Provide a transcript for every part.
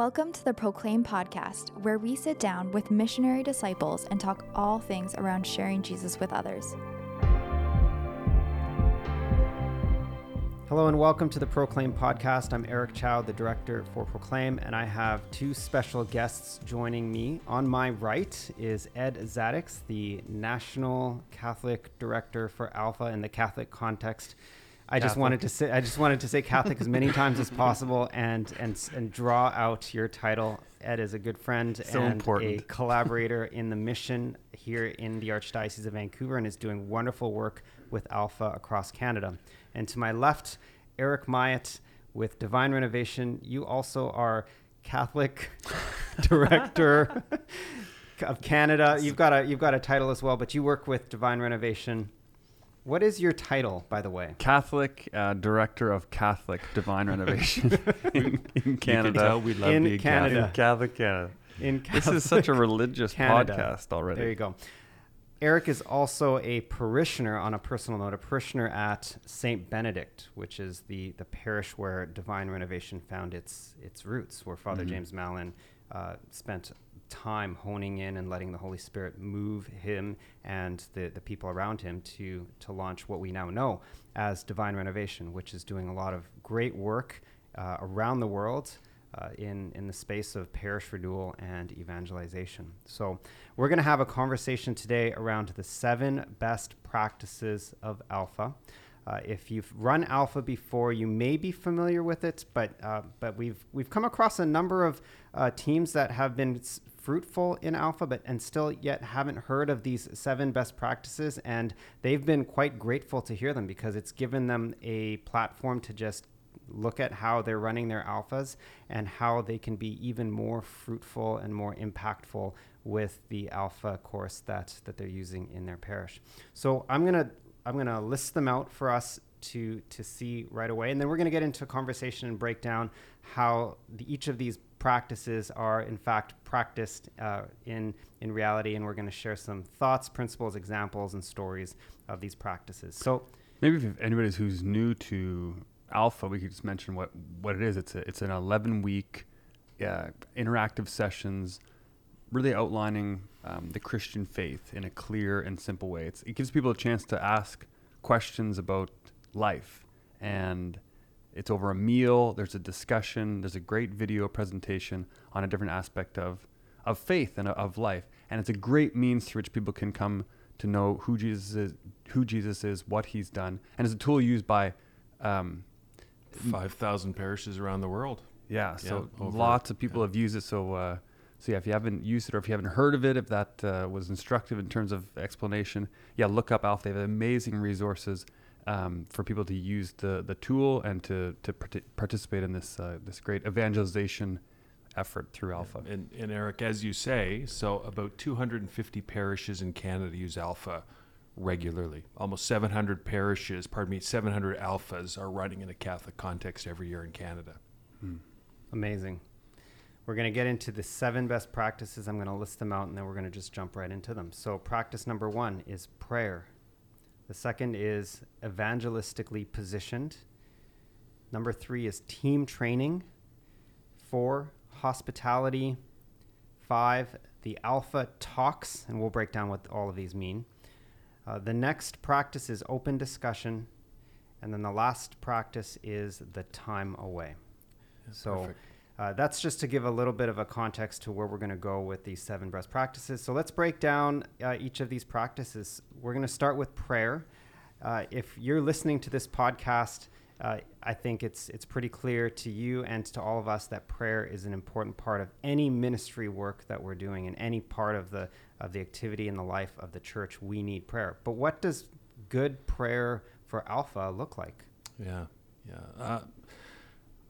Welcome to the Proclaim podcast, where we sit down with missionary disciples and talk all things around sharing Jesus with others. Hello and welcome to the Proclaim podcast. I'm Eric Chow, the director for Proclaim, and I have two special guests joining me. On my right is Ed Zadeiks, the National Catholic Director for Alpha in the Catholic context. I just wanted to say I just wanted to say Catholic as many times as possible and and and draw out your title. Ed is a good friend so and important. a collaborator in the mission here in the Archdiocese of Vancouver and is doing wonderful work with Alpha across Canada. And to my left, Eric Myatt with Divine Renovation. You also are Catholic director of Canada. You've got a you've got a title as well, but you work with Divine Renovation. What is your title, by the way? Catholic uh, Director of Catholic Divine Renovation in, in You Canada. can tell we love In being Canada. In Catholic Canada. In This is such a religious Canada. podcast already. There you go. Eric is also a parishioner on a personal note, a parishioner at St. Benedict, which is the, the parish where Divine Renovation found its its roots, where Father Mhm. James Mallon uh, spent time honing in and letting the Holy Spirit move him and the, the people around him to to launch what we now know as Divine Renovation, which is doing a lot of great work uh, around the world uh, in in the space of parish renewal and evangelization. So we're going to have a conversation today around the seven best practices of Alpha. Uh, if you've run Alpha before, you may be familiar with it, but uh, but we've we've come across a number of uh, teams that have been fruitful in Alpha, but and still yet haven't heard of these seven best practices, and they've been quite grateful to hear them because it's given them a platform to just look at how they're running their alphas and how they can be even more fruitful and more impactful with the alpha course that that they're using in their parish. So I'm gonna I'm gonna list them out for us to to see right away, and then we're gonna get into a conversation and break down how the, each of these practices are in fact practiced uh, in in reality, and we're gonna share some thoughts, principles, examples, and stories of these practices. So Maybe if anybody who's new to Alpha, we could just mention what, what it is. It's a, it's an 11 week uh, interactive sessions, really outlining um, the Christian faith in a clear and simple way. It's, it gives people a chance to ask questions about life, and it's over a meal. There's a discussion. There's a great video presentation on a different aspect of of faith and of life, and it's a great means through which people can come to know who Jesus is, who Jesus is, what He's done, and it's a tool used by. Um, 5,000 parishes around the world. yeah, so over- lots of people yeah. have used it. So, uh, so yeah, if you haven't used it or if you haven't heard of it, if that uh, was instructive in terms of explanation, yeah, look up Alpha. They have amazing resources um, for people to use the the tool and to to parti- participate in this uh, this great evangelization effort through Alpha. And, and Eric, as you say, so about 250 parishes in Canada use Alpha regularly. Almost 700 parishes, pardon me, 700 Alphas are running in a Catholic context every year in Canada. Amazing. We're going to get into the seven best practices. I'm going to list them out and then we're going to just jump right into them. So, practice number one is prayer. The second is evangelistically positioned. Number three is team training. Four, hospitality. Five, the alpha talks, and we'll break down what all of these mean. Uh, the next practice is open discussion. And then the last practice is the time away. So Perfect. Uh, that's just to give a little bit of a context to where we're going to go with these seven best practices. So let's break down uh, each of these practices. We're going to start with prayer. Uh, if you're listening to this podcast, uh, I think it's it's pretty clear to you and to all of us that prayer is an important part of any ministry work that we're doing and any part of the of the activity in the life of the church. We need prayer. But what does good prayer for Alpha look like? Yeah, yeah.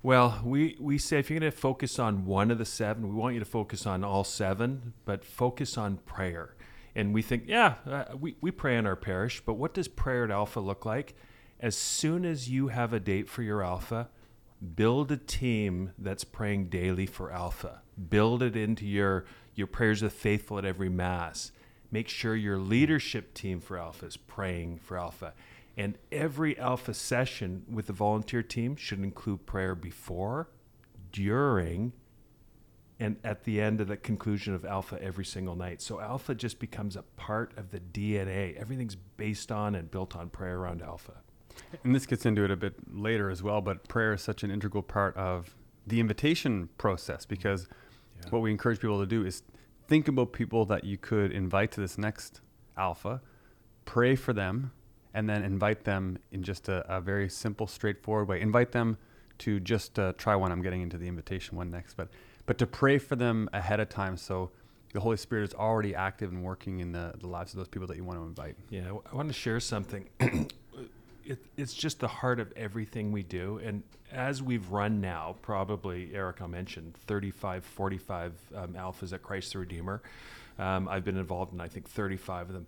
Well, we, we say if you're going to focus on one of the seven, we want you to focus on all seven, but focus on prayer. And we think, yeah, uh, we, we pray in our parish, but what does prayer at Alpha look like? As soon as you have a date for your Alpha, build a team that's praying daily for Alpha. Build it into your, your prayers of faithful at every Mass. Make sure your leadership team for Alpha is praying for Alpha. And every Alpha session with the volunteer team should include prayer before, during, and at the end of the conclusion of Alpha every single night. So Alpha just becomes a part of the DNA. Everything's based on and built on prayer around Alpha. And this gets into it a bit later as well, but prayer is such an integral part of the invitation process because yeah. what we encourage people to do is think about people that you could invite to this next alpha, pray for them, and then invite them in just a, a very simple, straightforward way. Invite them to just uh, try one. I'm getting into the invitation one next, but but to pray for them ahead of time so the Holy Spirit is already active and working in the, the lives of those people that you want to invite. Yeah, I want to share something. it, it's just the heart of everything we do. And as we've run now, probably, Eric, I mentioned 35, 45 um, alphas at Christ the Redeemer. Um, I've been involved in, I think, 35 of them.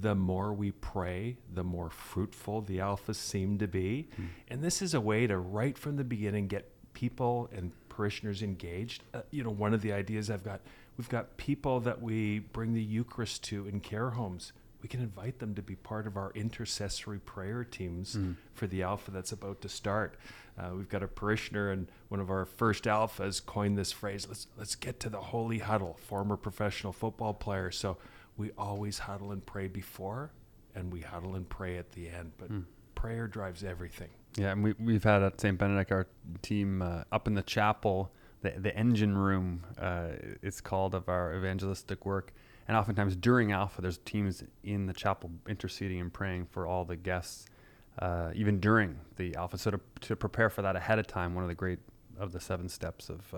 The more we pray, the more fruitful the alphas seem to be. Mm. And this is a way to, right from the beginning, get people and parishioners engaged. Uh, you know, one of the ideas I've got, we've got people that we bring the Eucharist to in care homes we can invite them to be part of our intercessory prayer teams mm. for the alpha that's about to start. Uh, we've got a parishioner and one of our first alphas coined this phrase let's let's get to the holy huddle former professional football player so we always huddle and pray before and we huddle and pray at the end but mm. prayer drives everything yeah and we, we've had at st benedict our team uh, up in the chapel the, the engine room uh, it's called of our evangelistic work and oftentimes during Alpha, there's teams in the chapel interceding and praying for all the guests, uh, even during the Alpha. So to, to prepare for that ahead of time, one of the great of the seven steps of.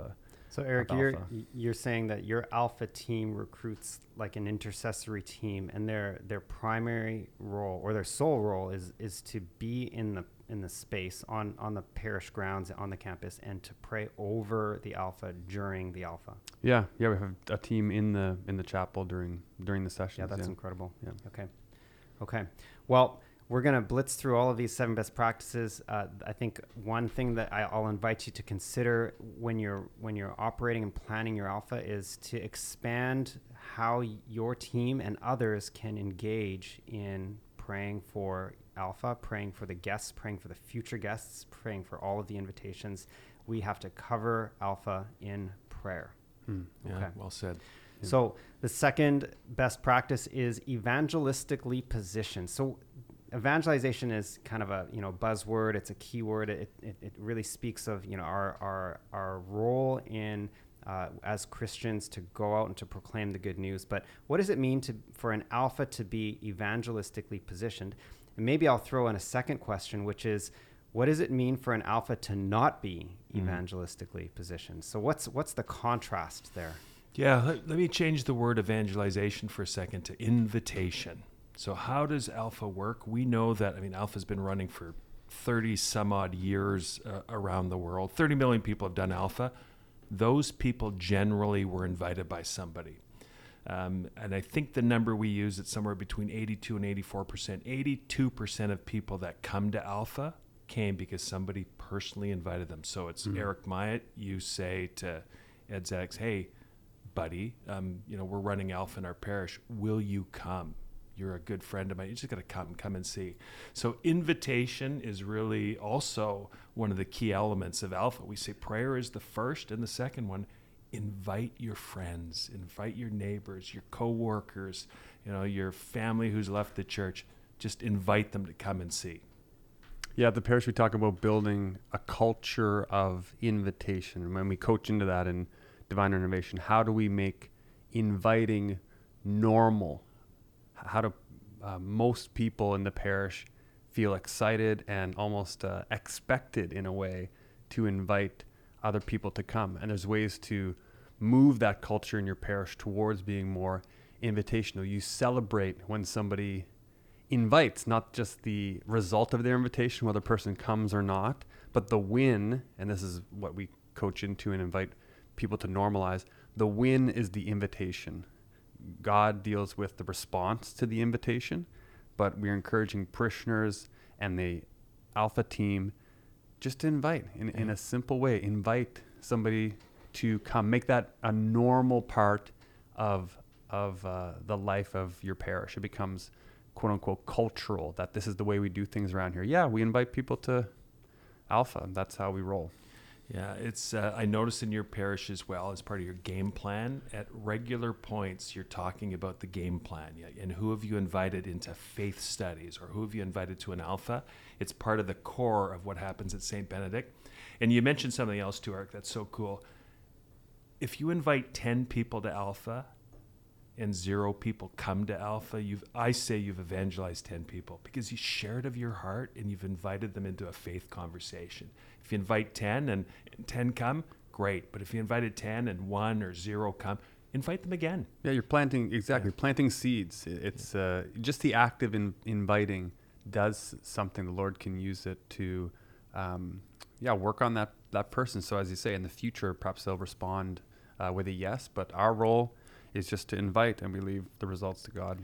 So Eric, you're you're saying that your Alpha team recruits like an intercessory team, and their their primary role or their sole role is is to be in the in the space on on the parish grounds on the campus and to pray over the alpha during the alpha. Yeah, yeah, we have a team in the in the chapel during during the session. Yeah, that's yeah. incredible. Yeah. Okay. Okay. Well, we're going to blitz through all of these seven best practices. Uh, I think one thing that I, will invite you to consider when you're when you're operating and planning your alpha is to expand how your team and others can engage in praying for Alpha, praying for the guests, praying for the future guests, praying for all of the invitations. We have to cover Alpha in prayer. Hmm. Yeah, okay. well said. So the second best practice is evangelistically positioned. So evangelization is kind of a you know buzzword. It's a keyword. It, it, it really speaks of you know our our our role in uh, as Christians to go out and to proclaim the good news. But what does it mean to for an alpha to be evangelistically positioned? And maybe I'll throw in a second question, which is, what does it mean for an alpha to not be mm-hmm. evangelistically mm. positioned? So what's what's the contrast there? Yeah, let, let me change the word evangelization for a second to invitation. So how does Alpha work? We know that I mean Alpha's been running for 30 some odd years uh, around the world. 30 million people have done Alpha. Those people generally were invited by somebody. Um, and I think the number we use is somewhere between 82 and 84 percent. 82 percent of people that come to Alpha came because somebody personally invited them. So it's mm-hmm. Eric Myatt. You say to Ed Zadeiks, "Hey, buddy, um, you know we're running Alpha in our parish. Will you come? You're a good friend of mine. You just got to come, come and see." So invitation is really also one of the key elements of Alpha. We say prayer is the first, and the second one invite your friends, invite your neighbors, your coworkers, you know, your family who's left the church. Just invite them to come and see. Yeah, at the parish we talk about building a culture of invitation. And when we coach into that in divine renovation, how do we make inviting normal? How do uh, most people in the parish feel excited and almost uh, expected in a way to invite other people to come? And there's ways to move that culture in your parish towards being more invitational. You celebrate when somebody invites, not just the result of their invitation, whether a person comes or not, but the win, and this is what we coach into and invite people to normalize. The win is the invitation. God deals with the response to the invitation, but we're encouraging parishioners and the Alpha team just to invite in, in a simple way. Invite somebody to come make that a normal part of of uh, the life of your parish. It becomes quote unquote cultural that this is the way we do things around here. Yeah, we invite people to Alpha. That's how we roll. Yeah, it's. Uh, I noticed in your parish as well, as part of your game plan, at regular points, you're talking about the game plan. And who have you invited into faith studies, or who have you invited to an alpha? It's part of the core of what happens at St. Benedict. And you mentioned something else too, Eric. That's so cool. If you invite ten people to alpha, and zero people come to alpha you've i say you've evangelized 10 people because you shared of your heart and you've invited them into a faith conversation. If you invite 10 and 10 come great. But if you invited 10 and 1 or 0 come invite them again. Yeah you're planting exactly yeah. planting seeds. It's uh, just the act of in, inviting does something. The lord can use it to um, yeah work on that that person. So as you say in the future perhaps they'll respond uh, with a yes but our role is just to invite and we leave the results to God.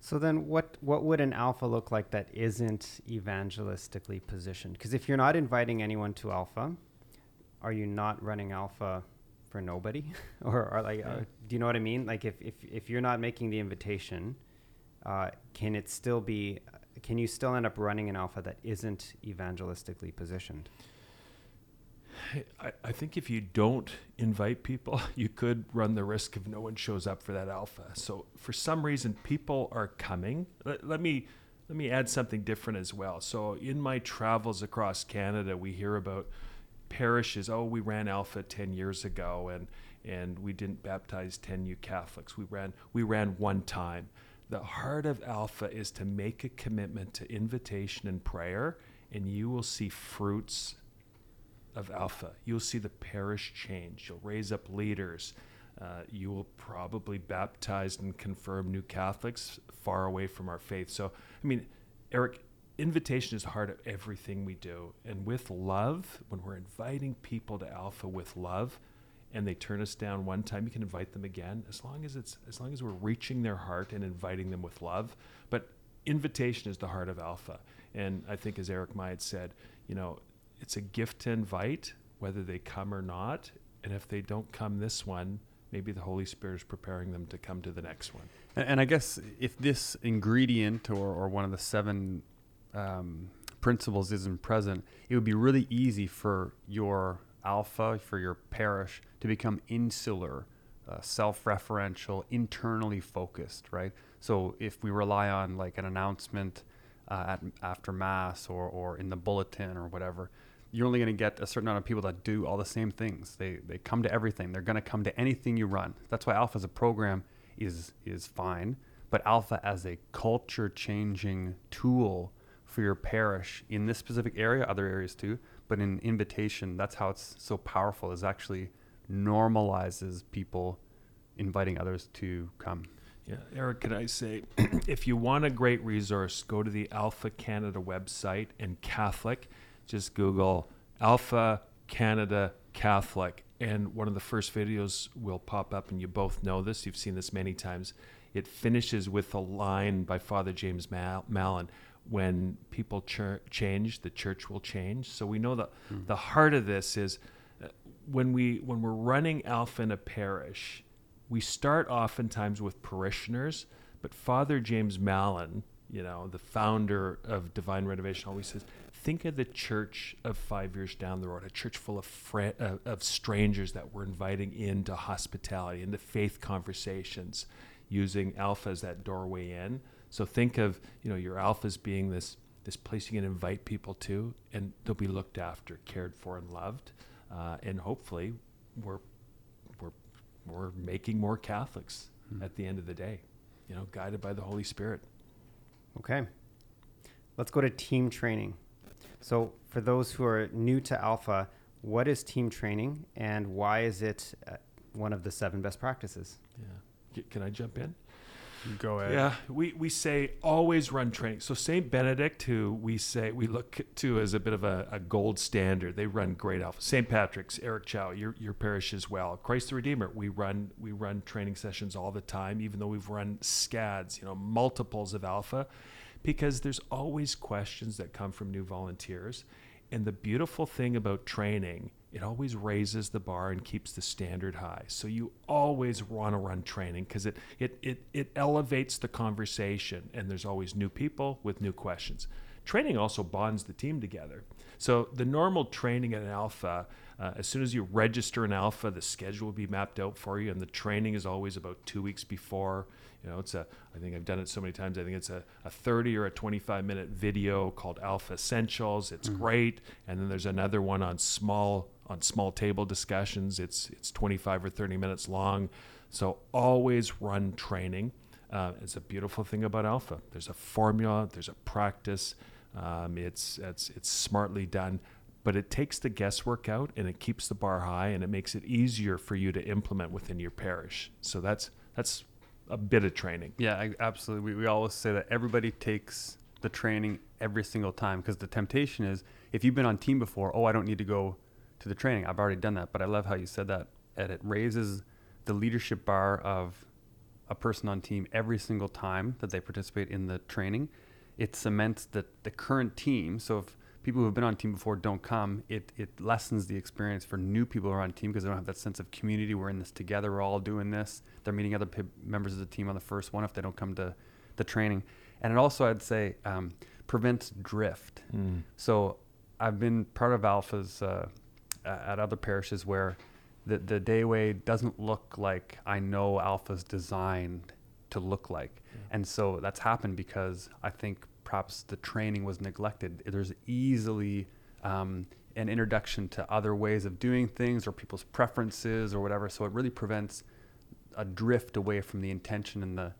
So then what what would an alpha look like that isn't evangelistically positioned? Because if you're not inviting anyone to alpha, are you not running alpha for nobody? or, or like yeah. uh, do you know what I mean? Like if if if you're not making the invitation, uh, can it still be can you still end up running an alpha that isn't evangelistically positioned? I, I think if you don't invite people, you could run the risk of no one shows up for that alpha. So for some reason, people are coming. Let, let me let me add something different as well. So in my travels across Canada, we hear about parishes. Oh, we ran Alpha ten years ago, and and we didn't baptize ten new Catholics. We ran we ran one time. The heart of Alpha is to make a commitment to invitation and prayer, and you will see fruits of Alpha. You'll see the parish change. You'll raise up leaders. Uh, you will probably baptize and confirm new Catholics far away from our faith. So, I mean, Eric, invitation is the heart of everything we do. And with love, when we're inviting people to Alpha with love, and they turn us down one time, you can invite them again as long as it's as long as we're reaching their heart and inviting them with love. But invitation is the heart of Alpha. And I think as Eric Myatt said, you know, it's a gift to invite, whether they come or not. And if they don't come this one, maybe the Holy Spirit is preparing them to come to the next one. And, and I guess if this ingredient or, or one of the seven um, principles isn't present, it would be really easy for your alpha, for your parish, to become insular, uh, self referential, internally focused, right? So if we rely on like an announcement uh, at, after Mass or, or in the bulletin or whatever, you're only going to get a certain amount of people that do all the same things. They they come to everything. They're going to come to anything you run. That's why Alpha as a program is is fine, but Alpha as a culture changing tool for your parish in this specific area, other areas too, but in invitation, that's how it's so powerful. Is actually normalizes people inviting others to come. Yeah, Eric, can I say, if you want a great resource, go to the Alpha Canada website and Catholic just Google Alpha Canada Catholic, and one of the first videos will pop up, and you both know this. You've seen this many times. It finishes with a line by Father James Mal- Mallon when people ch- change, the church will change. So we know that mm. the heart of this is uh, when we when we're running Alpha in a parish, we start oftentimes with parishioners, but Father James Mallon, you know, the founder of Divine Renovation, always says think of the church of five years down the road, a church full of fr- uh, of strangers that we're inviting into hospitality, into faith conversations, using Alpha as that doorway in. So think of you know your alphas being this this place you can invite people to, and they'll be looked after, cared for, and loved, uh, and hopefully we're we're we're making more Catholics hmm. at the end of the day, you know, guided by the Holy Spirit. Okay, let's go to team training. So, for those who are new to Alpha, what is team training and why is it uh, one of the seven best practices? Yeah. Can I jump in? Go ahead. Yeah, we, we say always run training. So Saint Benedict, who we say we look to as a bit of a, a gold standard, they run great alpha. Saint Patrick's, Eric Chow, your your parish as well. Christ the Redeemer, we run we run training sessions all the time, even though we've run scads, you know, multiples of alpha because there's always questions that come from new volunteers. And the beautiful thing about training, it always raises the bar and keeps the standard high. So you always want to run training because it, it, it, it elevates the conversation and there's always new people with new questions. training also bonds the team together. So the normal training at an alpha, uh, as soon as you register an alpha, the schedule will be mapped out for you, and the training is always about two weeks before. You know, it's a. I think I've done it so many times. I think it's a, a 30 or a 25 minute video called Alpha Essentials. It's great, and then there's another one on small on small table discussions. It's it's 25 or 30 minutes long. So always run training. Uh, it's a beautiful thing about Alpha. There's a formula. There's a practice. Um, it's it's it's smartly done, but it takes the guesswork out and it keeps the bar high and it makes it easier for you to implement within your parish. So that's that's a bit of training. Yeah, absolutely. We, we always say that everybody takes the training every single time because the temptation is if you've been on team before, oh, I don't need to go to the training. I've already done that. But I love how you said that. And it raises the leadership bar of a person on team every single time that they participate in the training. It cements that the current team. So if people who have been on team before don't come, it, it lessens the experience for new people who are on team because they don't have that sense of community. We're in this together. We're all doing this. They're meeting other p- members of the team on the first one if they don't come to the training. And it also, I'd say, um, prevents drift. Mm. So I've been part of alphas uh, at other parishes where the, the dayway doesn't look like I know alpha's designed to look like. And so that's happened because I think perhaps the training was neglected. There's easily um, an introduction to other ways of doing things or people's preferences or whatever. So it really prevents a drift away from the intention and the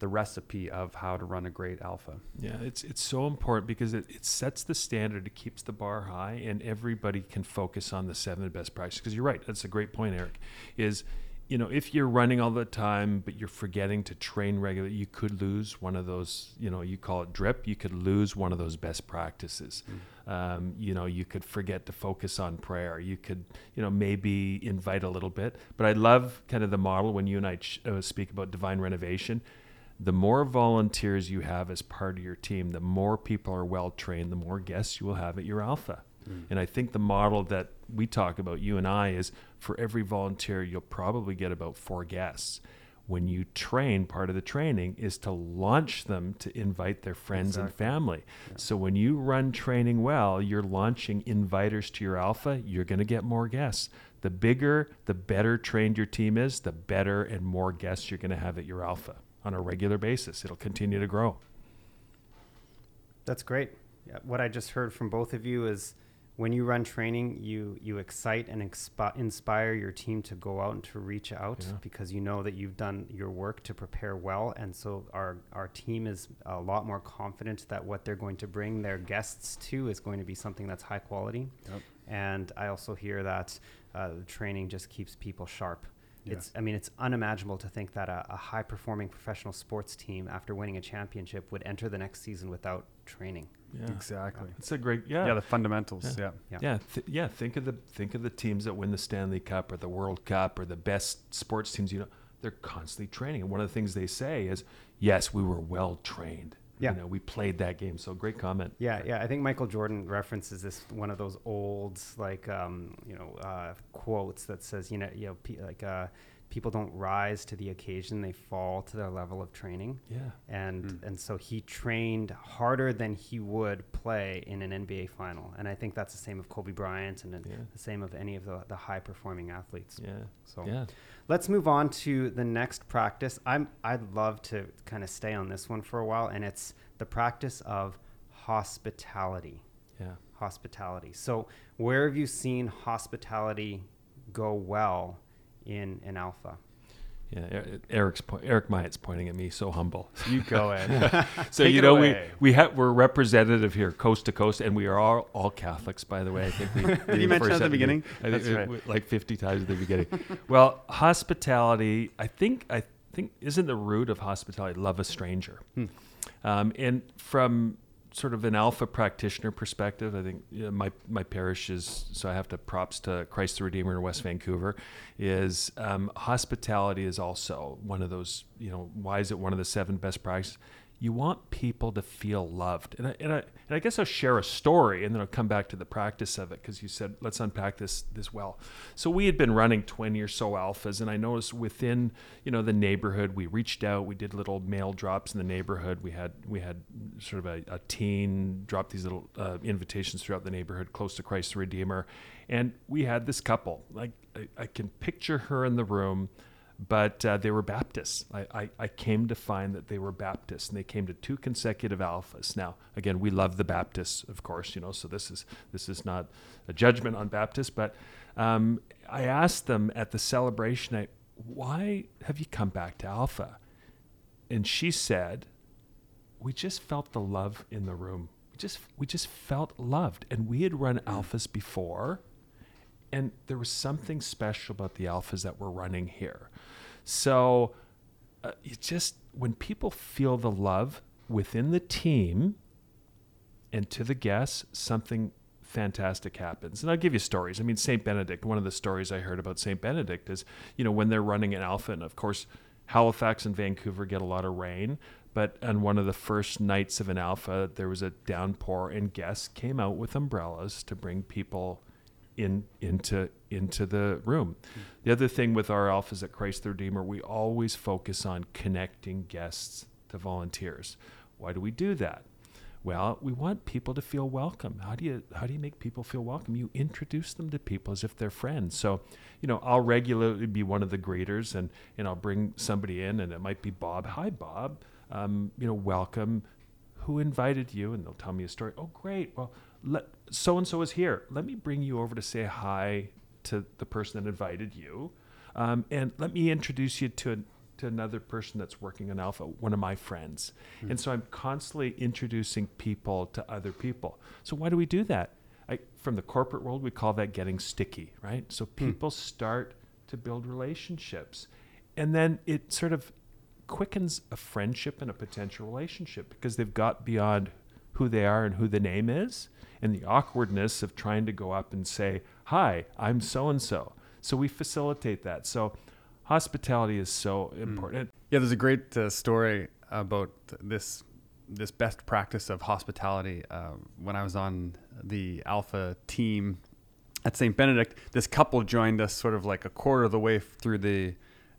the recipe of how to run a great alpha. Yeah, it's it's so important because it, it sets the standard, it keeps the bar high, and everybody can focus on the seven best practices. Because you're right, that's a great point, Eric. Is you know if you're running all the time but you're forgetting to train regularly, you could lose one of those. You know, you call it drip. You could lose one of those best practices. Um, you know, you could forget to focus on prayer. You could, you know, maybe invite a little bit. But I love kind of the model when you and I ch- uh, speak about divine renovation the more volunteers you have as part of your team, the more people are well trained, the more guests you will have at your alpha. Mm. And I think the model that we talk about, you and I, is for every volunteer, you'll probably get about four guests. When you train, part of the training is to launch them to invite their friends and family. So when you run training well, you're launching inviters to your alpha, you're going to get more guests. The bigger, the better trained your team is, the better and more guests you're going to have at your alpha on a regular basis. It'll continue to grow. That's great. What I just heard from both of you is when you run training, you you excite and expi- inspire your team to go out and to reach out Yeah. because you know that you've done your work to prepare well, and so our our team is a lot more confident that what they're going to bring their guests to is going to be something that's high quality. Yep. And I also hear that uh, the training just keeps people sharp. Yeah. It's, I mean, it's unimaginable to think that a, a high performing professional sports team, after winning a championship, would enter the next season without training. Yeah. Exactly. It's a great yeah. Yeah, the fundamentals. Yeah. Yeah. Yeah, th- yeah. Think of the think of the teams that win the Stanley Cup or the World Cup or the best sports teams. You know, they're constantly training, and one of the things they say is, "Yes, we were well trained. Yeah. You know, we played that game." So great comment. Yeah, yeah. I think Michael Jordan references this one of those old like um, you know uh, quotes that says you know you know like uh, people don't rise to the occasion; they fall to their level of training. Yeah. And Mm. and so he trained harder than he would play in an NBA final, and I think that's the same of Kobe Bryant and Yeah. the same of any of the, the high performing athletes. Yeah. So Yeah. let's move on to the next practice. I'm I'd love to kind of stay on this one for a while, and it's the practice of hospitality. Yeah. Hospitality. So where have you seen hospitality go well in an alpha? Yeah. Eric's po- Eric Myatt's pointing at me, so humble. You go ahead. So Take you know away. we we have we're representative here, coast to coast, and we are all, all Catholics, by the way. I think we Did you mention first at the had to be- beginning? I think That's it- right. like fifty times at the beginning. well, hospitality, I think I think isn't the root of hospitality love a stranger, Hmm. um, and from sort of an alpha practitioner perspective, I think you know, my my parish is so I have to props to Christ the Redeemer in West Vancouver. Is um, hospitality is also one of those you know why is it one of the seven best practices? You want people to feel loved. And I, and I, and I guess I'll share a story and then I'll come back to the practice of it because you said, let's unpack this, this well. So we had been running 20 or so alphas and I noticed within, you know, the neighborhood, we reached out, we did little mail drops in the neighborhood. We had, we had sort of a, a teen drop these little uh, invitations throughout the neighborhood close to Christ the Redeemer. And we had this couple, like I, I can picture her in the room but uh, they were Baptists. I, I, I, came to find that they were Baptists, and they came to two consecutive alphas. Now, again, we love the Baptists, of course, you know, so this is this is not a judgment on Baptists, but um, I asked them at the celebration, I, why have you come back to Alpha? And she said, we just felt the love in the room. We just we just felt loved, and we had run alphas before and there was something special about the alphas that were running here. So uh, it just when people feel the love within the team and to the guests, something fantastic happens. And I'll give you stories. I mean, St. Benedict, one of the stories I heard about St. Benedict is, you know, when they're running an alpha, and of course, Halifax and Vancouver get a lot of rain. But on one of the first nights of an alpha, there was a downpour, and guests came out with umbrellas to bring people in into into the room. The other thing with our alphas at Christ the Redeemer, we always focus on connecting guests to volunteers. Why do we do that? Well, we want people to feel welcome. How do you how do you make people feel welcome? You introduce them to people as if they're friends. So, you know, I'll regularly be one of the greeters, and and I'll bring somebody in, and it might be Bob. Hi, Bob. Um, you know, welcome. Who invited you? And they'll tell me a story. Oh, great. Well, so and so is here. Let me bring you over to say hi to the person that invited you, um, and let me introduce you to to another person that's working on Alpha, one of my friends. Mm. And so I'm constantly introducing people to other people. So why do we do that? I, from the corporate world, we call that getting sticky, right? So hmm. people mm. start to build relationships, and then it sort of quickens a friendship and a potential relationship because they've got beyond who they are and who the name is and the awkwardness of trying to go up and say, Hi, I'm so and so. So we facilitate that. So hospitality is so hmm. important. Yeah, there's a great uh, story about this this best practice of hospitality. Uh, when I was on the Alpha team at St. Benedict, this couple joined us sort of like a quarter of the way through the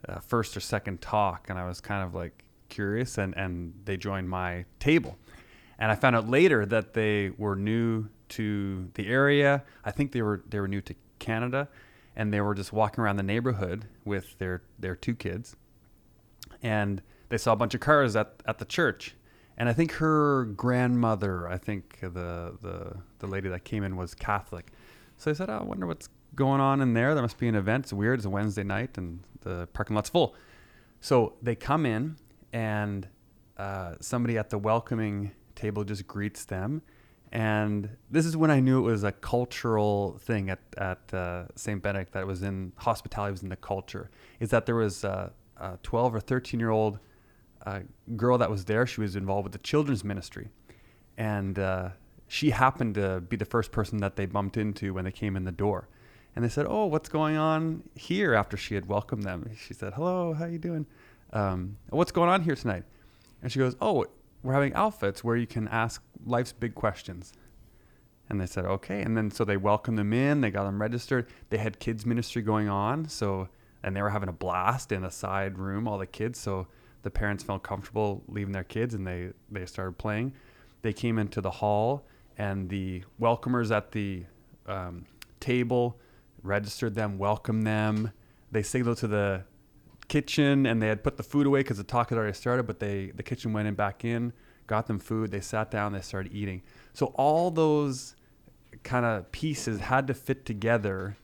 uh, first or second talk, and I was kind of like curious, and, and they joined my table. And I found out later that they were new to the area. I think they were they were new to Canada, and they were just walking around the neighborhood with their their two kids, and they saw a bunch of cars at at the church. And I think her grandmother, I think the the the lady that came in was Catholic. So they said, oh, I wonder what's going on in there. There must be an event. It's weird. It's a Wednesday night, and the parking lot's full. So they come in, and uh, somebody at the welcoming table just greets them. And this is when I knew it was a cultural thing at, at uh, St. Benedict that was in hospitality was in the culture. Is that there was a, a 12 or 13 year old uh, girl that was there. She was involved with the children's ministry. And uh, she happened to be the first person that they bumped into when they came in the door. And they said, "Oh, what's going on here?" After she had welcomed them, she said, "Hello, how are you doing? Um, what's going on here tonight?" And she goes, "Oh, we're having outfits where you can ask life's big questions. And they said, okay. And then so they welcomed them in, they got them registered. They had kids ministry going on. So, and they were having a blast in a side room, all the kids. So the parents felt comfortable leaving their kids and they, they started playing. They came into the hall and the welcomers at the um, table registered them, welcomed them. They signaled to the kitchen and they had put the food away because the talk had already started, but they the kitchen went in back in, got them food, they sat down, they started eating. So all those kind of pieces had to fit together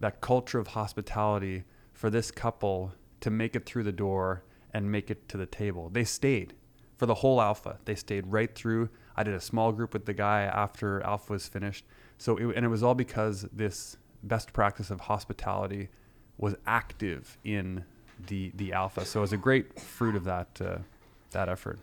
that culture of hospitality for this couple to make it through the door and make it to the table. They stayed for the whole alpha. They stayed right through. I did a small group with the guy after alpha was finished. So it, and it was all because this best practice of hospitality was active in the the alpha. So it was a great fruit of that uh, that effort.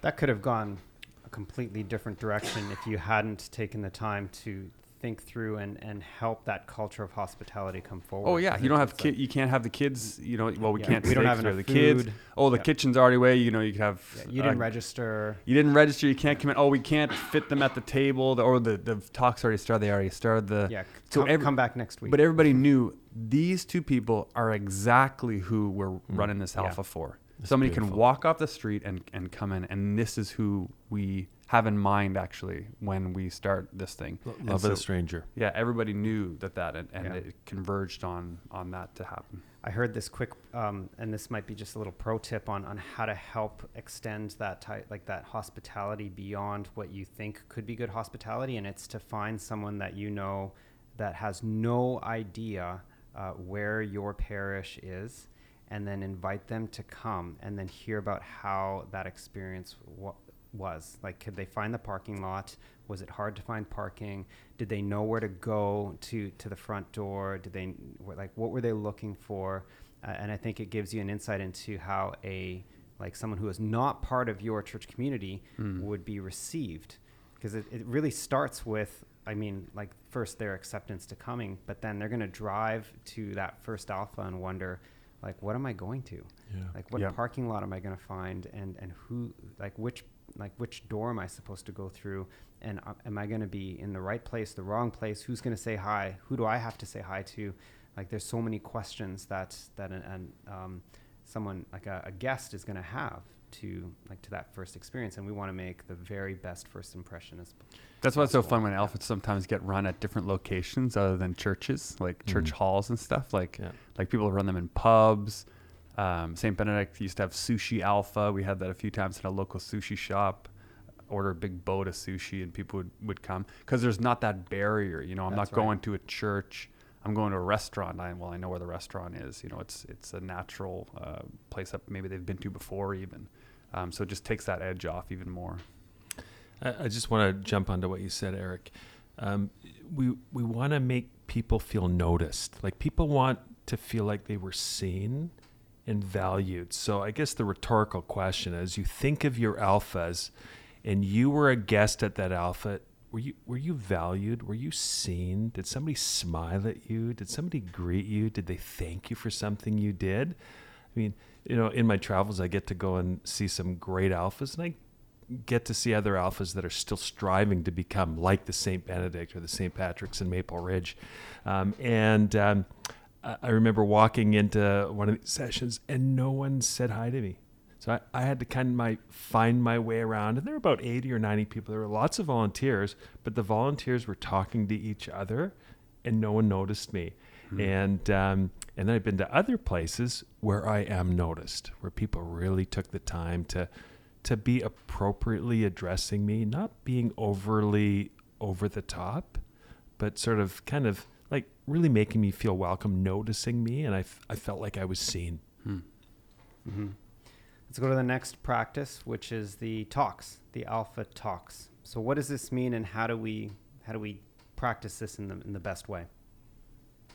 That could have gone a completely different direction if you hadn't taken the time to think through and, and help that culture of hospitality come forward. Oh yeah, you don't have it's like- You can't have the kids. You know, well, we Yeah, can't. we don't stay have 'cause we enough the kids. food. Oh, the Yeah. kitchen's already away. You know, you could have. yeah, you didn't uh, register. You didn't register. You can't come in. Oh, we can't fit them at the table. The, or the the talks already started. They already started the. Yeah, so come, every- come back next week. But everybody knew these two people are exactly who we're Mm. running this Yeah. alpha for. That's Somebody beautiful. can walk off the street and, and come in, and this is who we have in mind actually when we start this thing. Lo- And Love so- of the stranger. Yeah, everybody knew that that, and, and Yeah. it converged on on that to happen. I heard this quick, um, and this might be just a little pro tip on, on how to help extend that type, like that hospitality beyond what you think could be good hospitality, and it's to find someone that you know that has no idea uh, where your parish is, and then invite them to come and then hear about how that experience wa- was. Like, could they find the parking lot? Was it hard to find parking? Did they know where to go to to the front door? Did they like what were they looking for? Uh, and I think it gives you an insight into how a like someone who is not part of your church community Hmm. would be received because it, it really starts with i mean like first their acceptance to coming but then they're going to drive to that first alpha and wonder like what am i going to? Yeah. like what Yeah. parking lot am i going to find? And and who like which like which door am i supposed to go through? And uh, am i going to be in the right place the wrong place? Who's going to say hi? Who do i have to say hi to? Like there's so many questions that that an, an um, someone like a, a guest is going to have to like to that first experience and we want to make the very best first impression as That's why it's so fun when alphas sometimes get run at different locations other than churches, like church Mhm. halls and stuff. Like Yeah. like people run them in pubs. Um, St. Benedict used to have sushi alpha. We had that a few times at a local sushi shop. Order a big boat of sushi and people would, would come because there's not that barrier. You know, I'm That's not right. going to a church. I'm going to a restaurant. I, well, I know where the restaurant is. You know, it's it's a natural uh, place that maybe they've been to before even. Um, so it just takes that edge off even more. I, I just want to jump onto what you said, Eric. Um, we we want to make people feel noticed. Like people want to feel like they were seen and valued. So I guess the rhetorical question is: you think of your alphas, and you were a guest at that alpha. Were you were you valued? Were you seen? Did somebody smile at you? Did somebody greet you? Did they thank you for something you did? I mean, you know, in my travels, I get to go and see some great alphas, and I get to see other alphas that are still striving to become like the St. Benedict or the St. Patrick's in Maple Ridge. Um, and um, I remember walking into one of these sessions and no one said hi to me. So I, I had to kind of my, find my way around. And there were about 80 or 90 people. There were lots of volunteers, but the volunteers were talking to each other and no one noticed me. And um, and then I've been to other places where I am noticed, where people really took the time to to be appropriately addressing me, not being overly over the top, but sort of kind of like really making me feel welcome, noticing me, and I, f- I felt like I was seen. hmm Let's go to the next practice, which is the talks, the alpha talks. So, what does this mean, and how do we how do we practice this in the in the best way?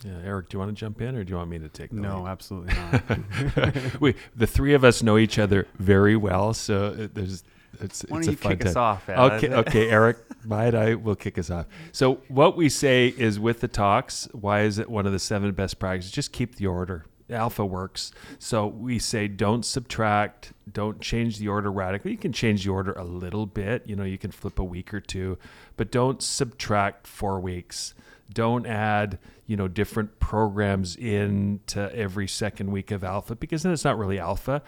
Yeah, Eric, do you want to jump in, or do you want me to take the No, lead? absolutely not. we the three of us know each other very well, so it, there's it's Why it's don't a you fun kick us off? Ed? Okay, okay, Eric, might I will kick us off. So what we say is with the talks, why is it one of the seven best practices? Just keep the order. Alpha works. So we say don't subtract, don't change the order radically. You can change the order a little bit, you know, you can flip a week or two, but don't subtract four weeks. Don't add, you know, different programs into every second week of alpha because then it's not really alpha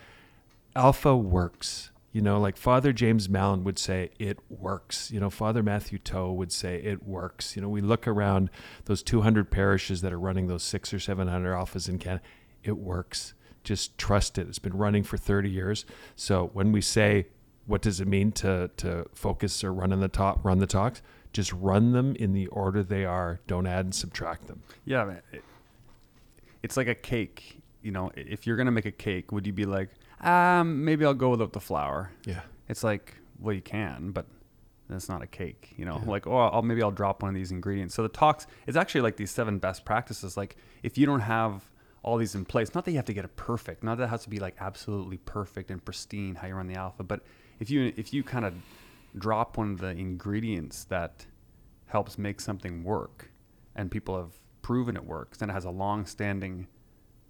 alpha works. You know, like Father James Mallon would say, it works. You know, Father Matthew Toe would say, it works. You know, we look around those 200 parishes that are running those six or 700 alphas in Canada, it works. Just trust it. It's been running for 30 years. So when we say, what does it mean to, to focus or run in the top, run the talks? Just run them in the order they are. Don't add and subtract them. Yeah, man. It, it's like a cake. You know, if you're gonna make a cake, would you be like, um, maybe I'll go without the flour? Yeah. It's like, well, you can, but that's not a cake. You know, Yeah. like, oh, I'll maybe I'll drop one of these ingredients. So the talks, it's actually like these seven best practices. Like, if you don't have all these in place, not that you have to get it perfect, not that it has to be like absolutely perfect and pristine how you run the alpha, but if you if you kind of drop one of the ingredients that helps make something work, and people have proven it works, and it has a long-standing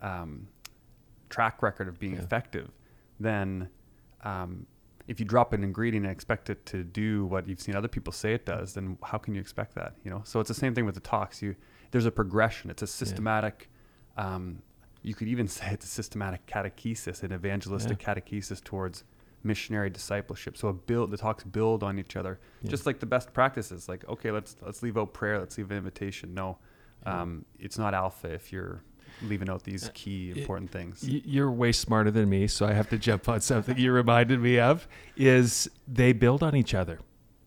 um, track record of being Yeah. effective, then um, if you drop an ingredient and expect it to do what you've seen other people say it does, then how can you expect that? You know, so it's the same thing with the talks. You there's a progression. It's a systematic. Um, you could even say it's a systematic catechesis, an evangelistic catechesis towards missionary discipleship. So a build the talks build on each other, Yeah. just like the best practices. Like okay, let's let's leave out prayer. Let's leave an invitation. No, um, it's not alpha if you're leaving out these key important things. You're way smarter than me, so I have to jump on something you reminded me of. Is they build on each other.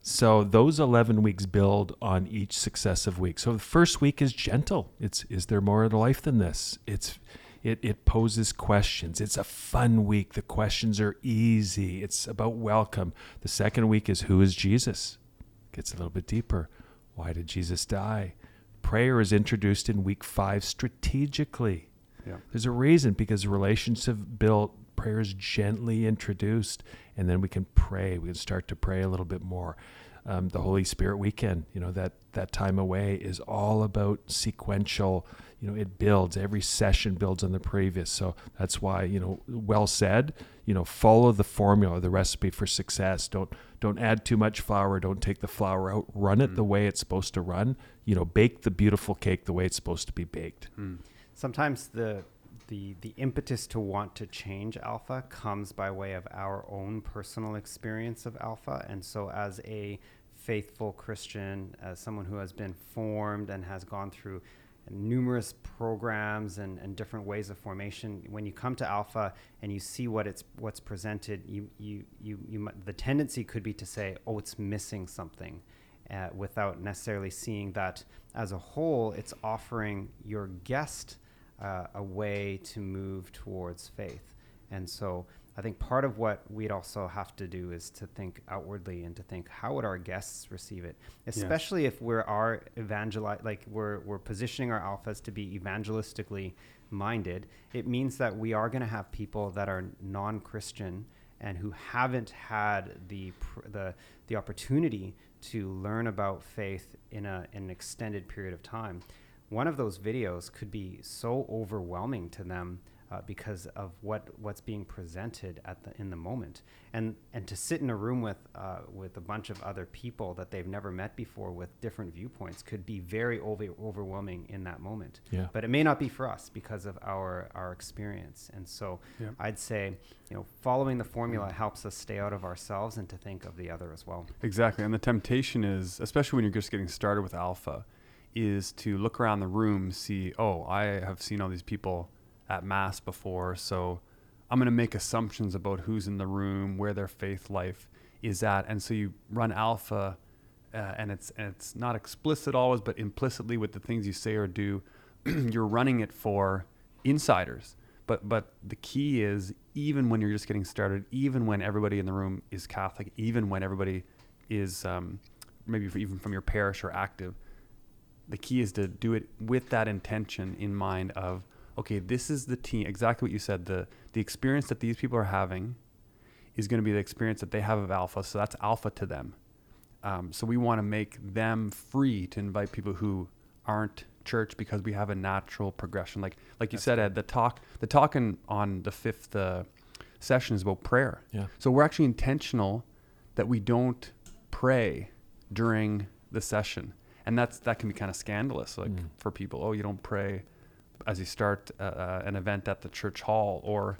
So those 11 weeks build on each successive week. So the first week is gentle. It's is there more to life than this? It's it it poses questions. It's a fun week. The questions are easy. It's about welcome. The second week is who is Jesus? Gets a little bit deeper. Why did Jesus die? Prayer is introduced in week 5 strategically. Yeah. There's a reason because relationships have built, prayer is gently introduced, and then we can pray. We can start to pray a little bit more. Um, the Holy Spirit weekend, you know, that that time away is all about sequential. You know, it builds. Every session builds on the previous. So that's why, you know, well said. You know, follow the formula, the recipe for success. Don't don't add too much flour. Don't take the flour out. Run it the way it's supposed to run. You know, bake the beautiful cake the way it's supposed to be baked. Mm. sometimes the the the impetus to want to change alpha comes by way of our own personal experience of alpha and so as a faithful christian as someone who has been formed and has gone through numerous programs and, and different ways of formation when you come to alpha and you see what it's what's presented you you you, you the tendency could be to say oh it's missing something uh, without necessarily seeing that as a whole it's offering your guest uh, a way to move towards faith. And so I think part of what we'd also have to do is to think outwardly and to think how would our guests receive it, especially if we're our evangeli- like we're we're positioning our alphas to be evangelistically minded. It means that we are going to have people that are non-Christian and who haven't had the pr- the the opportunity to learn about faith in a in an extended period of time one of those videos could be so overwhelming to them uh, because of what what's being presented at the in the moment, and and to sit in a room with uh, with a bunch of other people that they've never met before with different viewpoints could be very over, overwhelming in that moment. Yeah. But it may not be for us because of our our experience, and so Yeah. I'd say you know following the formula helps us stay out of ourselves and to think of the other as well. Exactly. And the temptation is, especially when you're just getting started with alpha, is to look around the room, see, oh, I have seen all these people at mass before, so I'm going to make assumptions about who's in the room, where their faith life is at, and so you run alpha, uh, and it's and it's not explicit always, but implicitly with the things you say or do, you're running it for insiders. But but the key is even when you're just getting started, even when everybody in the room is Catholic, even when everybody is um, maybe even from your parish or active, the key is to do it with that intention in mind of okay, this is the team. Exactly what you said. The the experience that these people are having is going to be the experience that they have of alpha. So that's alpha to them. Um, so we want to make them free to invite people who aren't church because we have a natural progression. Like like you That's said. Ed, the talk the talking on the fifth uh, session is about prayer. Yeah. So we're actually intentional that we don't pray during the session, and that's that can be kind of scandalous, like Mm. for people. Oh, you don't pray as you start uh, uh, an event at the church hall, or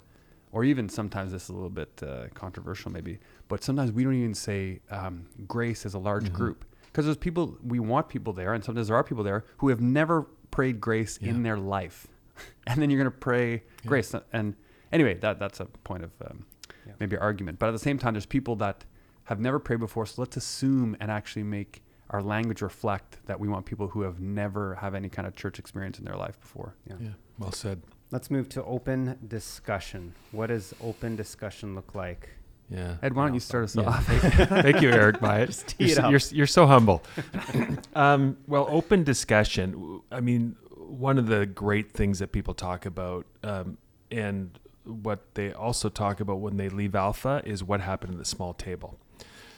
or even sometimes this is a little bit uh, controversial, maybe. But sometimes we don't even say um, grace as a large Mhm. group because there's people we want people there, and sometimes there are people there who have never prayed grace Yeah. in their life, and then you're gonna pray Yeah. grace. And anyway, that that's a point of um, Yeah. maybe argument. But at the same time, there's people that have never prayed before, so let's assume and actually make our language reflect that we want people who have never have any kind of church experience in their life before. Yeah. Yeah. Well said. Let's move to open discussion. What does open discussion look like? Yeah. Ed, why don't you start us Yeah. off? Thank you, Eric. By it. Just tee You're, it so- up. you're, you're so humble. um, well, open discussion. I mean, one of the great things that people talk about, um, and what they also talk about when they leave Alpha, is what happened at the small table.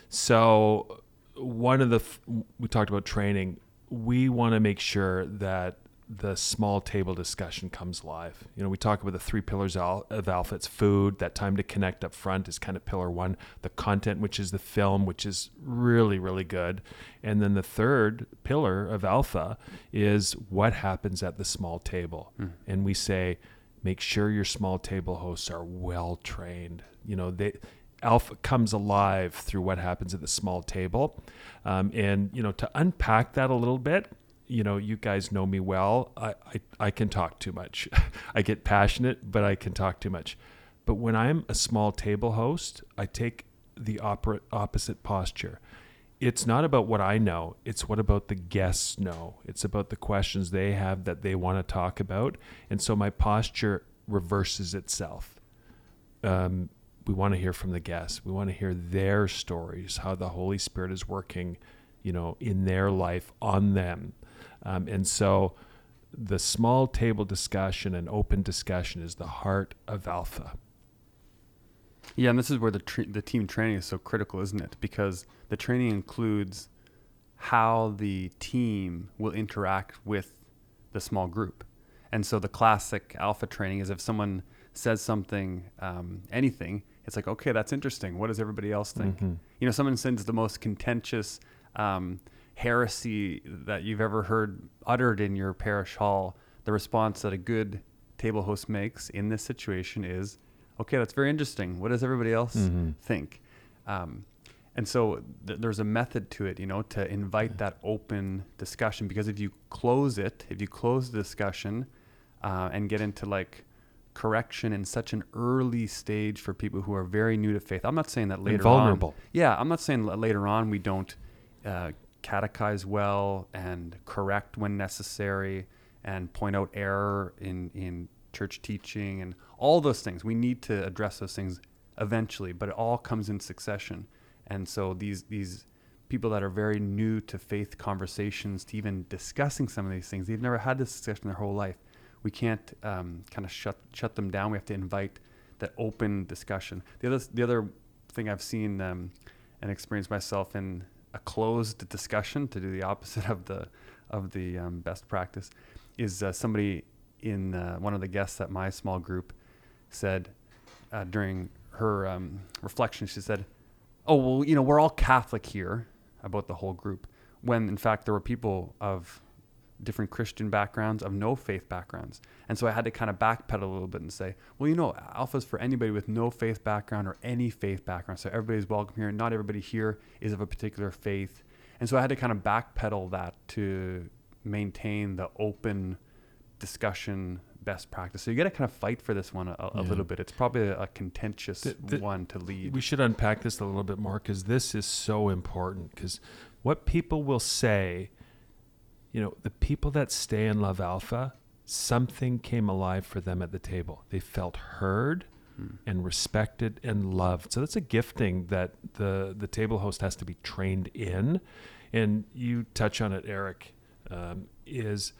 So, one of the f- we talked about training. We want to make sure that the small table discussion comes live. You know, we talk about the three pillars of alpha. It's food, that time to connect up front is kind of pillar one. The content, which is the film, which is really, really good. And then the third pillar of alpha is what happens at the small table. Hmm. And we say, make sure your small table hosts are well trained. You know, they alpha comes alive through what happens at the small table. Um, and, you know, to unpack that a little bit, you know, you guys know me well. I, I, I can talk too much. I get passionate, but I can talk too much. But when I'm a small table host, I take the opera, opposite posture. It's not about what I know, it's what about the guests know. It's about the questions they have that they want to talk about. And so my posture reverses itself. Um, we want to hear from the guests. We want to hear their stories, how the Holy Spirit is working, you know, in their life on them. Um, and so the small table discussion and open discussion is the heart of Alpha. Yeah, and this is where the tra- the team training is so critical, isn't it? Because the training includes how the team will interact with the small group. And so the classic alpha training is if someone says something, um, anything, it's like, okay, that's interesting. What does everybody else think? You know, someone sends the most contentious um, heresy that you've ever heard uttered in your parish hall. The response that a good table host makes in this situation is, okay, that's very interesting. What does everybody else think? Um, and so th- there's a method to it, you know, to invite that open discussion. Because if you close it, if you close the discussion uh, and get into like correction in such an early stage for people who are very new to faith, I'm not saying that later vulnerable. on. Yeah, I'm not saying that later on we don't uh, catechize well and correct when necessary and point out error in in church teaching and all those things. We need to address those things eventually, but it all comes in succession. And so these these people that are very new to faith conversations, to even discussing some of these things, they've never had this discussion their whole life. We can't um, kind of shut shut them down. We have to invite that open discussion. The other the other thing I've seen um, and experienced myself in a closed discussion to do the opposite of the of the um, best practice is uh, somebody in uh, one of the guests at my small group said uh, during her um, reflection she said oh well you know we're all catholic here about the whole group when in fact there were people of different christian backgrounds of no faith backgrounds. And so i had to kind of backpedal a little bit and say well you know alpha's for anybody with no faith background or any faith background so everybody's welcome here. Not everybody here is of a particular faith. And so i had to kind of backpedal that to maintain the open discussion best practice. So you got to kind of fight for this one a, a Yeah. little bit. It's probably a, a contentious The- the- one to lead. We should unpack this a little bit more because this is so important. Because what people will say, you know, the people that stay in Love Alpha, something came alive for them at the table. They felt heard and respected and loved. So that's a gifting that the the table host has to be trained in. And you touch on it, Eric. Um, is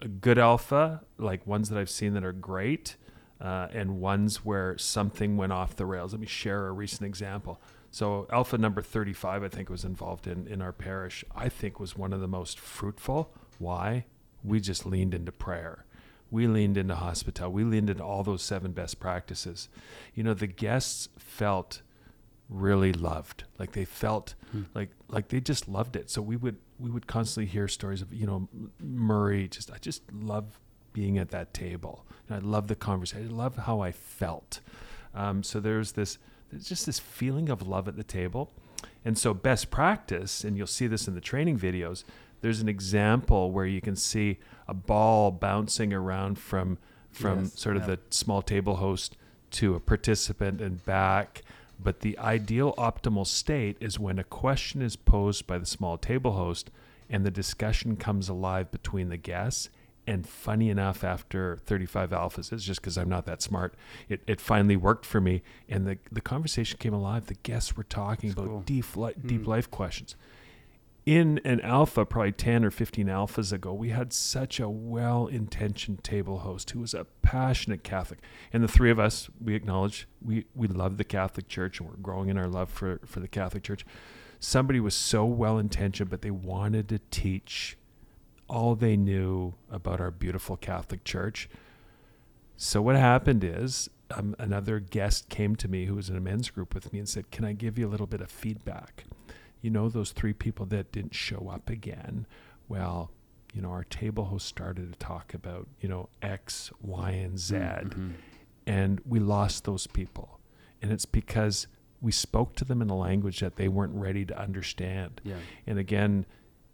a good alpha, like ones that I've seen that are great, uh, and ones where something went off the rails. Let me share a recent example. So alpha number 35, I think was involved in, in our parish, I think was one of the most fruitful. Why? We just leaned into prayer. We leaned into hospitality. We leaned into all those seven best practices. You know, the guests felt really loved. Like they felt like like they just loved it. So we would we would constantly hear stories of you know Murray. Just I just love being at that table. And I love the conversation. I love how I felt. Um, so there's this there's just this feeling of love at the table. And so best practice, and you'll see this in the training videos. There's an example where you can see a ball bouncing around from from Yes, sort of yeah. the small table host to a participant and back. But the ideal optimal state is when a question is posed by the small table host and the discussion comes alive between the guests. And funny enough, after 35 alphas, it's just because I'm not that smart, it, it finally worked for me. And the, the conversation came alive. The guests were talking about cool. deep, li- deep Mm. life questions in an alpha, probably 10 or 15 alphas ago, we had such a well intentioned table host who was a passionate Catholic. And the three of us, we acknowledge we, we love the Catholic Church and we're growing in our love for, for the Catholic Church. somebody was so well intentioned, but they wanted to teach all they knew about our beautiful Catholic Church. So what happened is um, another guest came to me who was in a men's group with me and said, "Can I give you a little bit of feedback? You know those three people that didn't show up again. Well, you know our table host started to talk about you know X, Y, and Z, Mm-hmm. and we lost those people, and it's because we spoke to them in a language that they weren't ready to understand. Yeah. And again,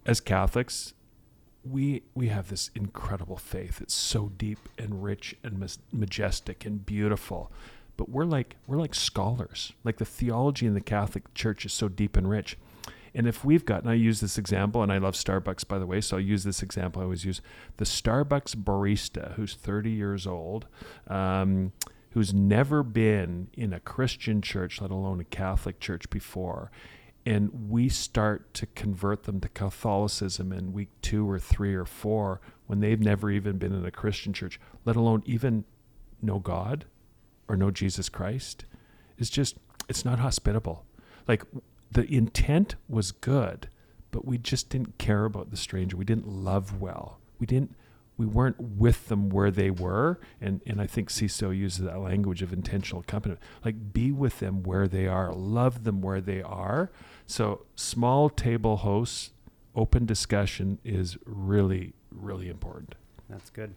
as Catholics, we we have this incredible faith. It's so deep and rich and majestic and beautiful. But we're like we're like scholars. Like the theology in the Catholic Church is so deep and rich. And if we've got, and I use this example, and I love Starbucks by the way, so I'll use this example. I always use the Starbucks barista who's 30 years old, um, who's never been in a Christian church, let alone a Catholic church before, and we start to convert them to Catholicism in week two or three or four when they've never even been in a Christian church, let alone even know God or know Jesus Christ, is just, it's not hospitable. Like the intent was good, but we just didn't care about the stranger. We didn't love well. We didn't we weren't with them where they were and and I think CISO uses that language of intentional accompaniment. Like be with them where they are, love them where they are. So small table hosts, open discussion is really really important. That's good.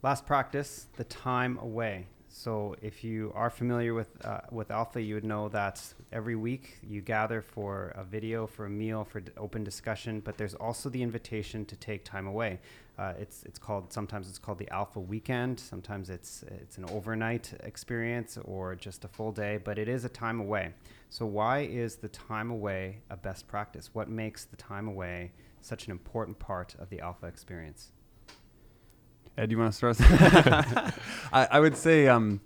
Last practice, the time away. So if you are familiar with uh, with Alpha, you would know that every week you gather for a video, for a meal, for d- open discussion. But there's also the invitation to take time away. Uh, it's it's called sometimes it's called the Alpha Weekend. Sometimes it's it's an overnight experience or just a full day. But it is a time away. So why is the time away a best practice? What makes the time away such an important part of the Alpha experience? Ed, do you want to start? I, I would say, um,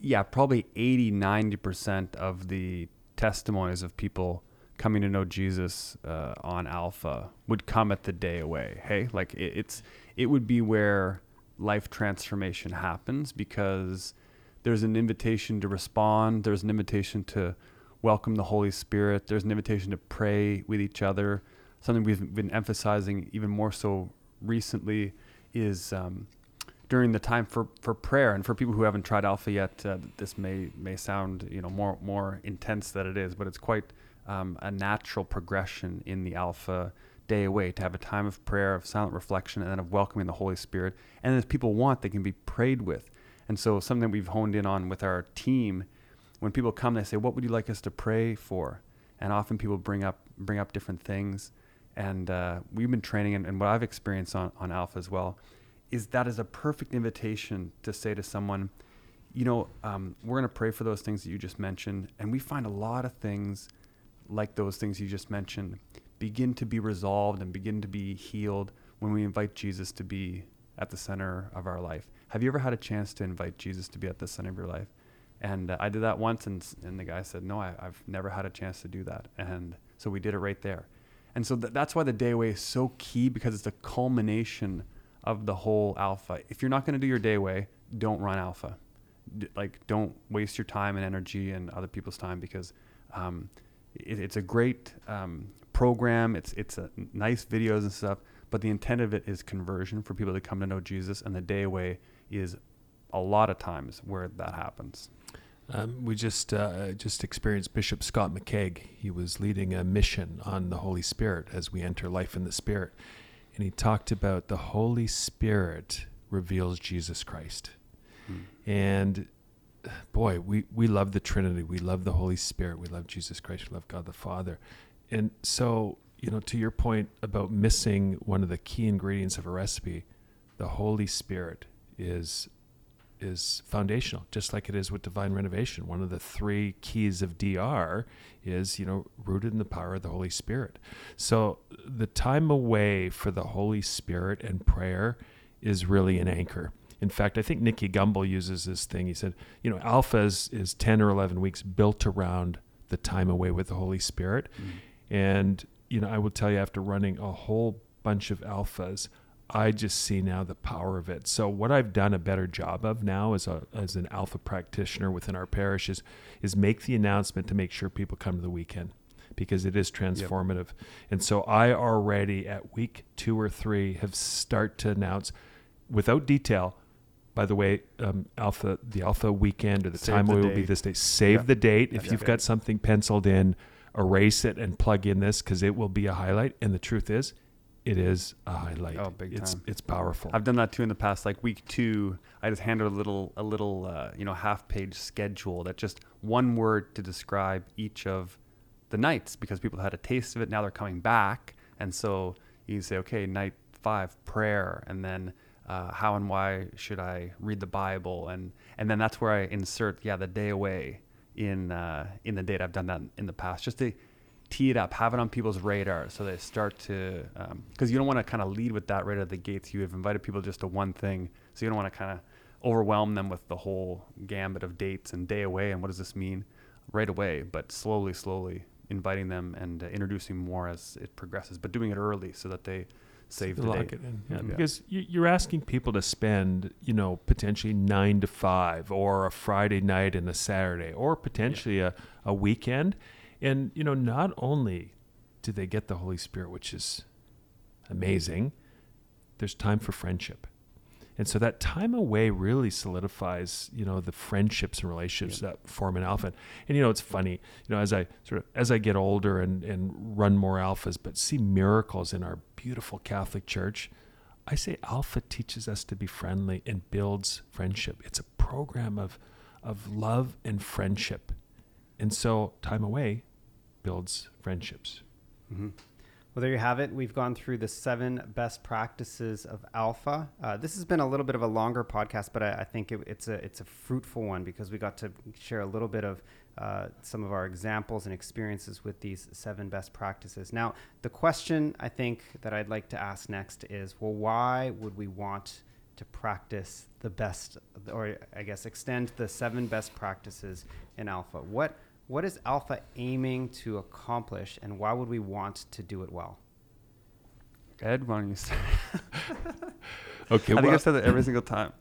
yeah, probably 80, 90% of the testimonies of people coming to know Jesus uh, on Alpha would come at the day away. Hey, like it, it's, it would be where life transformation happens because there's an invitation to respond, there's an invitation to welcome the Holy Spirit, there's an invitation to pray with each other. Something we've been emphasizing even more so recently is um, during the time for, for prayer and for people who haven't tried alpha yet uh, this may may sound you know more more intense than it is but it's quite um, a natural progression in the alpha day away to have a time of prayer of silent reflection and then of welcoming the holy spirit. And if people want they can be prayed with. And so something we've honed in on with our team when people come they say what would you like us to pray for? And often people bring up bring up different things. And uh, we've been training and, and what i've experienced on, on alpha as well is that is a perfect invitation to say to someone you know um, we're going to pray for those things that you just mentioned and we find a lot of things like those things you just mentioned begin to be resolved and begin to be healed when we invite jesus to be at the center of our life have you ever had a chance to invite jesus to be at the center of your life and uh, i did that once and, and the guy said no I, i've never had a chance to do that and so we did it right there and so th- that's why the day away is so key because it's the culmination of the whole alpha. If you're not going to do your day away, don't run alpha. D- like, don't waste your time and energy and other people's time because um, it, it's a great um, program. It's it's a nice videos and stuff, but the intent of it is conversion for people to come to know Jesus, and the day away is a lot of times where that happens. Um, we just uh, just experienced Bishop Scott McCaig. He was leading a mission on the Holy Spirit as we enter life in the Spirit, and he talked about the Holy Spirit reveals Jesus Christ. And boy, we we love the Trinity. We love the Holy Spirit. We love Jesus Christ. We love God the Father. And so, you know, to your point about missing one of the key ingredients of a recipe, the Holy Spirit is is foundational, just like it is with divine renovation. One of the three keys of DR is, you know, rooted in the power of the Holy Spirit. So the time away for the Holy Spirit and prayer is really an anchor. In fact, I think Nicky Gumbel uses this thing. He said, you know, Alpha is, is 10 or 11 weeks built around the time away with the Holy Spirit. Mm. And, you know, I will tell you, after running a whole bunch of alphas, I just see now the power of it. So what I've done a better job of now as a as an alpha practitioner within our parish is is make the announcement to make sure people come to the weekend. because it is transformative. And so I already at week two or three have start to announce without detail. By the way, um, alpha the alpha weekend or the Save time the will be this day. Save Yeah. the date. If That's you've got something penciled in, erase it and plug in this because it will be a highlight. And the truth is, it is a highlight. Oh, big it's time. it's powerful. I've done that too in the past. Like week two, I just handed a little, a little, uh, you know, half page schedule that just one word to describe each of the nights because people had a taste of it. Now they're coming back, and so you can say, okay, night five, prayer, and then uh, how and why should I read the Bible, and and then that's where I insert, yeah, the day away in uh, in the date. I've done that in the past just to tee it up, have it on people's radar so they start to, because you don't want to kind of lead with that right at the gates. You have invited people just to one thing, so you don't want to kind of overwhelm them with the whole gambit of dates and day away and what does this mean right away, but slowly, slowly inviting them and uh, introducing more as it progresses, but doing it early so that they save the lock date. it in. Yeah, Yeah. Because you, you're asking people to spend, you know, potentially nine to five, or a Friday night and a Saturday, or potentially a, a weekend, and you know, not only do they get the Holy Spirit, which is amazing, there's time for friendship. And so that time away really solidifies, you know, the friendships and relationships that form an alpha. And you know, it's funny, you know, as I sort of as I get older and and run more alphas, but see miracles in our beautiful Catholic Church, I say alpha teaches us to be friendly and builds friendship. It's a program of of love and friendship. And so time away builds friendships. hmm Well, there you have it. We've gone through the seven best practices of Alpha. Uh, this has been a little bit of a longer podcast, but I, I think it, it's a it's a fruitful one because we got to share a little bit of uh, some of our examples and experiences with these seven best practices. Now, the question I think that I'd like to ask next is, well, why would we want to practice the best, or I guess extend the seven best practices in Alpha? What what is Alpha aiming to accomplish, and why would we want to do it well? Ed, why don't you start? Okay, I think well- I said that every single time.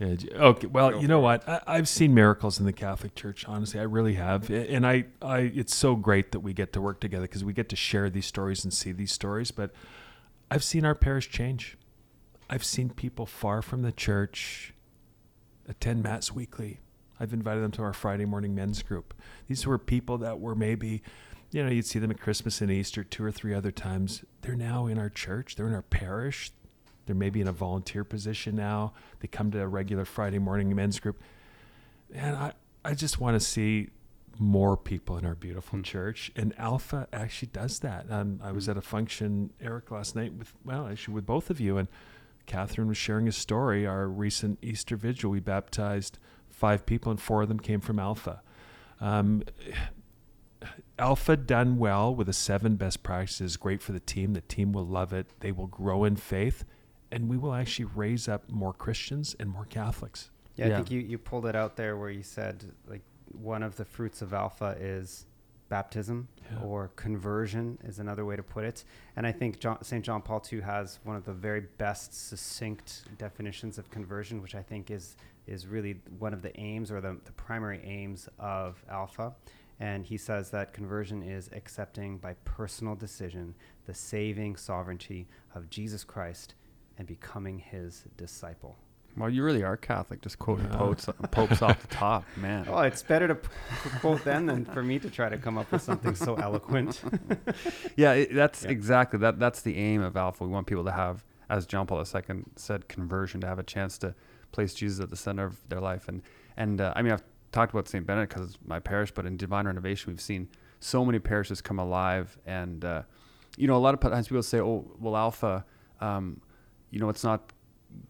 Yeah, okay. Well, Go you know what? I, I've seen miracles in the Catholic Church. Honestly, I really have, and I, I, it's so great that we get to work together because we get to share these stories and see these stories. But I've seen our parish change. I've seen people far from the church attend mass weekly. I've invited them to our Friday morning men's group. These were people that were maybe, you know, you'd see them at Christmas and Easter two or three other times. They're now in our church. They're in our parish. They're maybe in a volunteer position now. They come to a regular Friday morning men's group. And I, I just want to see more people in our beautiful Hmm. church. And Alpha actually does that. Um, I was at a function, Eric, last night with, well, actually with both of you. And Catherine was sharing a story. Our recent Easter vigil, we baptized five people, and four of them came from Alpha. Um, Alpha done well with the seven best practices is great for the team. The team will love it. They will grow in faith, and we will actually raise up more Christians and more Catholics. Yeah, I Yeah. think you, you pulled it out there where you said like one of the fruits of alpha is baptism Yeah. or conversion is another way to put it. And I think John, St. John Paul II has one of the very best succinct definitions of conversion, which I think is is really one of the aims or the, the primary aims of alpha. And he says that conversion is accepting by personal decision the saving sovereignty of Jesus Christ and becoming his disciple. Well, you really are Catholic, just quoting Yeah. popes, uh, popes off the top, man. Oh, it's better to p- quote them than for me to try to come up with something so eloquent. yeah, it, that's Yeah. exactly that. That's the aim of Alpha. We want people to have, as John Paul II said, conversion to have a chance to place Jesus at the center of their life. And and uh, I mean, I've talked about St. Benedict because it's my parish, but in Divine Renovation, we've seen so many parishes come alive. And uh, you know, a lot of times people say, "Oh, well, Alpha, um, you know, it's not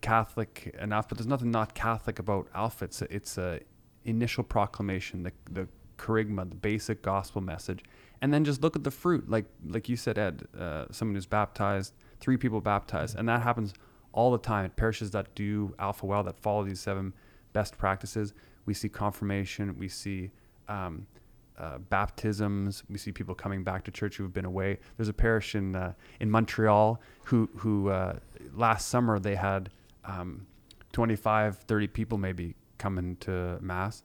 Catholic enough," but there's nothing not Catholic about Alpha. It's a, it's a initial proclamation, the the kerygma, the basic gospel message, and then just look at the fruit. Like like you said, Ed, uh, someone who's baptized, three people baptized, and that happens all the time at parishes that do Alpha well, that follow these seven best practices. We see confirmation, we see um, uh, baptisms, we see people coming back to church who have been away. There's a parish in uh, in Montreal who who uh, last summer they had um, 25, 30 people maybe coming to mass,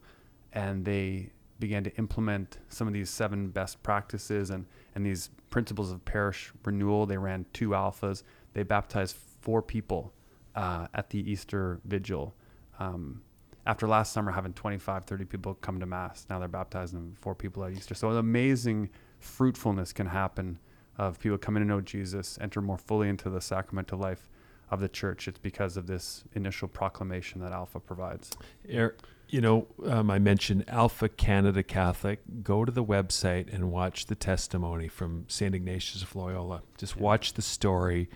and they began to implement some of these seven best practices and, and these principles of parish renewal. They ran two alphas. They baptized four people uh, at the Easter vigil. Um, after last summer having 25, 30 people come to Mass, now they're baptizing four people at Easter. So an amazing fruitfulness can happen of people coming to know Jesus, enter more fully into the sacramental life of the church. It's because of this initial proclamation that Alpha provides. Er, you know, um, I mentioned Alpha Canada Catholic. Go to the website and watch the testimony from St. Ignatius of Loyola. Just yeah. watch the story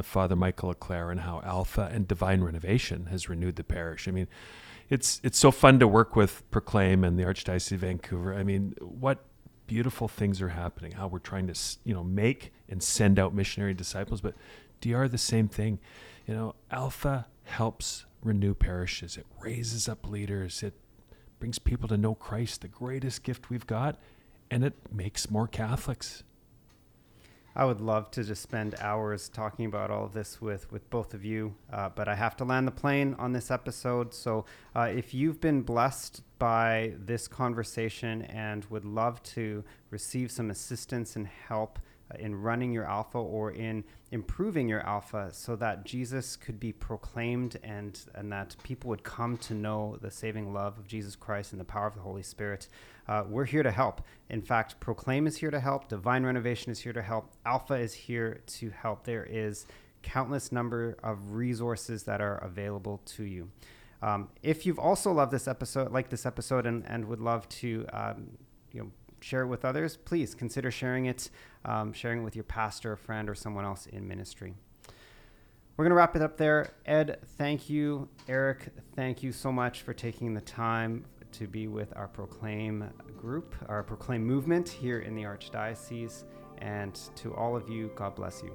of Father Michael Leclaire and how Alpha and Divine Renovation has renewed the parish. I mean, it's it's so fun to work with Proclaim and the Archdiocese of Vancouver. I mean, what beautiful things are happening. How we're trying to you know make and send out missionary disciples, but DR the same thing. You know, Alpha helps renew parishes. It raises up leaders. It brings people to know Christ, the greatest gift we've got, and it makes more Catholics. I would love to just spend hours talking about all of this with, with both of you, uh, but I have to land the plane on this episode. So uh, if you've been blessed by this conversation and would love to receive some assistance and help in running your alpha or in improving your alpha so that Jesus could be proclaimed and, and that people would come to know the saving love of Jesus Christ and the power of the Holy Spirit. Uh, we're here to help. In fact, Proclaim is here to help, Divine Renovation is here to help, Alpha is here to help. There is countless number of resources that are available to you. Um, if you've also loved this episode, like this episode, and, and would love to um, you know share it with others, please consider sharing it, um, sharing it with your pastor, friend, or someone else in ministry. We're going to wrap it up there. Ed, thank you. Eric, thank you so much for taking the time to be with our Proclaim group, our Proclaim movement here in the Archdiocese. And to all of you, God bless you.